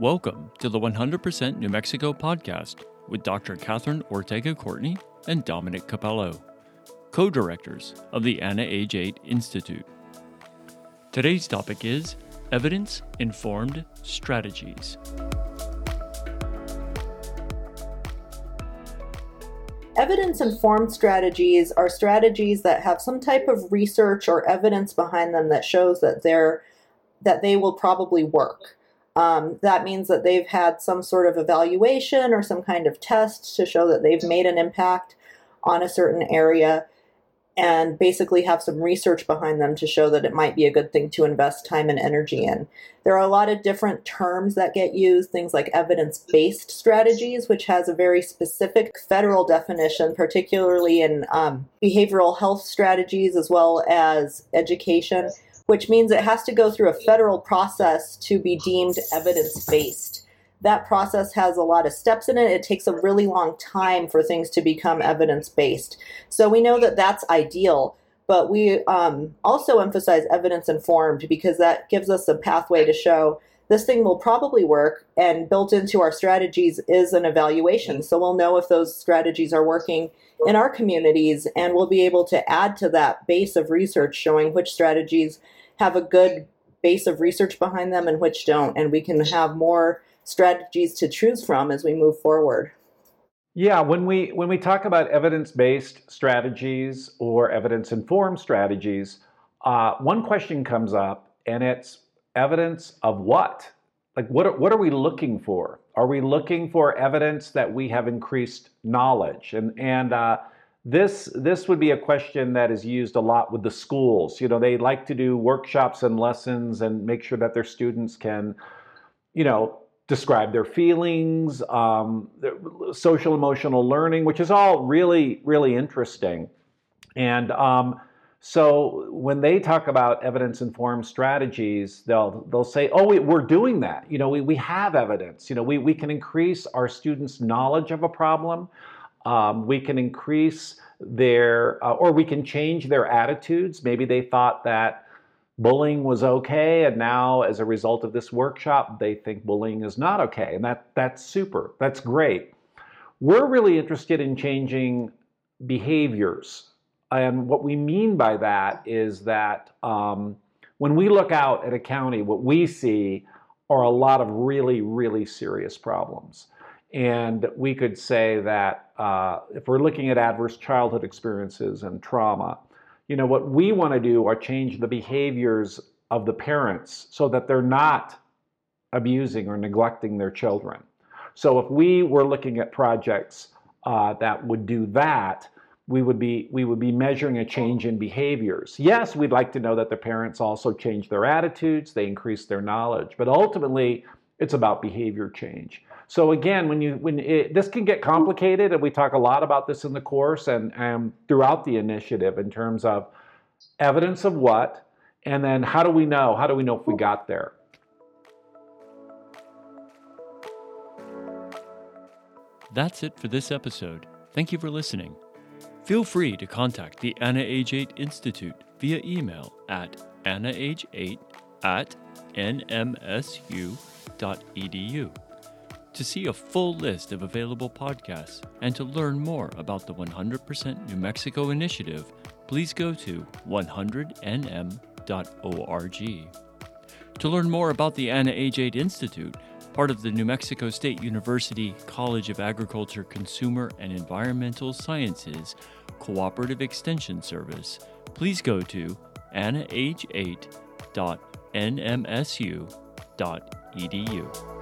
Welcome to the 100% New Mexico podcast with Dr. Catherine Ortega Courtney and Dominic Cappello, co directors of the Anna Age 8 Institute. Today's topic is evidence informed strategies. Evidence informed strategies are strategies that have some type of research or evidence behind them that shows that they're that they will probably work. Um, that means that they've had some sort of evaluation or some kind of test to show that they've made an impact on a certain area and basically have some research behind them to show that it might be a good thing to invest time and energy in. There are a lot of different terms that get used, things like evidence based strategies, which has a very specific federal definition, particularly in um, behavioral health strategies as well as education, which means it has to go through a federal process to be deemed evidence based that process has a lot of steps in it. It takes a really long time for things to become evidence based. So we know that that's ideal, but we um, also emphasize evidence informed because that gives us a pathway to show this thing will probably work. And built into our strategies is an evaluation. So we'll know if those strategies are working in our communities and we'll be able to add to that base of research showing which strategies have a good base of research behind them and which don't. And we can have more strategies to choose from as we move forward. Yeah, when we when we talk about evidence-based strategies or evidence-informed strategies, uh, one question comes up, and it's evidence of what? Like, what are, what are we looking for? Are we looking for evidence that we have increased knowledge? And and uh, this this would be a question that is used a lot with the schools. You know, they like to do workshops and lessons and make sure that their students can, you know, describe their feelings, um, social emotional learning, which is all really, really interesting. And um, so when they talk about evidence informed strategies, they'll they'll say, "Oh, we, are doing that. You know, we, we have evidence. You know, we, we can increase our students' knowledge of a problem. Um, we can increase their, uh, or we can change their attitudes. Maybe they thought that." bullying was okay and now as a result of this workshop they think bullying is not okay and that that's super that's great we're really interested in changing behaviors and what we mean by that is that um, when we look out at a county what we see are a lot of really really serious problems and we could say that uh, if we're looking at adverse childhood experiences and trauma you know, what we want to do are change the behaviors of the parents so that they're not abusing or neglecting their children. So if we were looking at projects uh, that would do that, we would be we would be measuring a change in behaviors. Yes, we'd like to know that the parents also change their attitudes, they increase their knowledge, but ultimately it's about behavior change. So again, when you when it, this can get complicated, and we talk a lot about this in the course and, and throughout the initiative in terms of evidence of what, and then how do we know? How do we know if we got there? That's it for this episode. Thank you for listening. Feel free to contact the Anna Age 8 Institute via email at annaage8 at nmsu.edu. To see a full list of available podcasts and to learn more about the 100% New Mexico initiative, please go to 100nm.org. To learn more about the Anna Age 8 Institute, part of the New Mexico State University College of Agriculture Consumer and Environmental Sciences Cooperative Extension Service, please go to annah8.nmsu.edu.